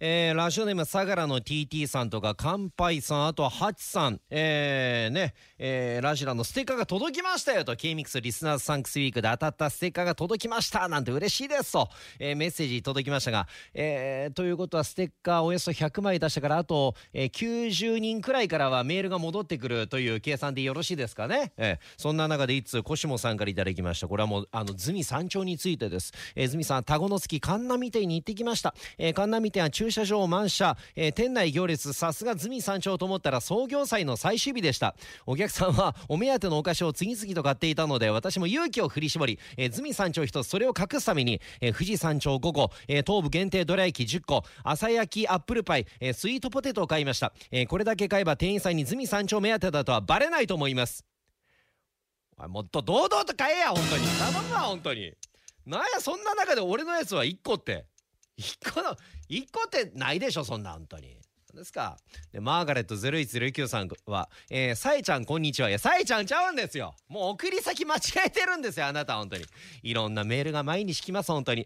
えー、ラジオネーム相良の TT さんとか乾杯さんあとはハチさん。えー、ねえー、ラジラのステッカーが届きましたよと。K-MIX リスナーズサンクスウィークで当たったステッカーが届きました。なんて嬉しいですと、えー、メッセージ届きましたが、えー、ということはステッカーおよそ100枚出したからあと、えー、90人くらいからはメールが戻ってくるという計算でよろしいですかね、えー、そんな中でいつコシモさんからいただきました。これはもうあのズミ山頂についてです、えー、ズミさん田子の月神奈店に行ってきました、えー、神奈店は駐車場満車、えー、店内行列。さすがズミ山頂と思ったら創業祭の最終日でした。お客さんはお目当てのお菓子を次々と買っていたので私も勇気を振り絞り、えー、ズミ山頂1つそれを隠すために、えー、富士山頂5個、えー、東部限定どら焼き10個朝焼きアップルパイ、えー、スイートポテトを買いました、えー、これだけ買えば店員さんにズミ山頂目当てだとはバレないと思います。もっと堂々と買えや本当に。頼むわ本当に。なんやそんな中で俺のやつは1個って。1個の1個ってないでしょそんな本当に。ですか？でマーガレット0109さんは「えー、さえちゃんこんにちは」いやさえちゃんちゃうんですよ。もう送り先間違えてるんですよあなた本当に。いろんなメールが毎日来ます本当に。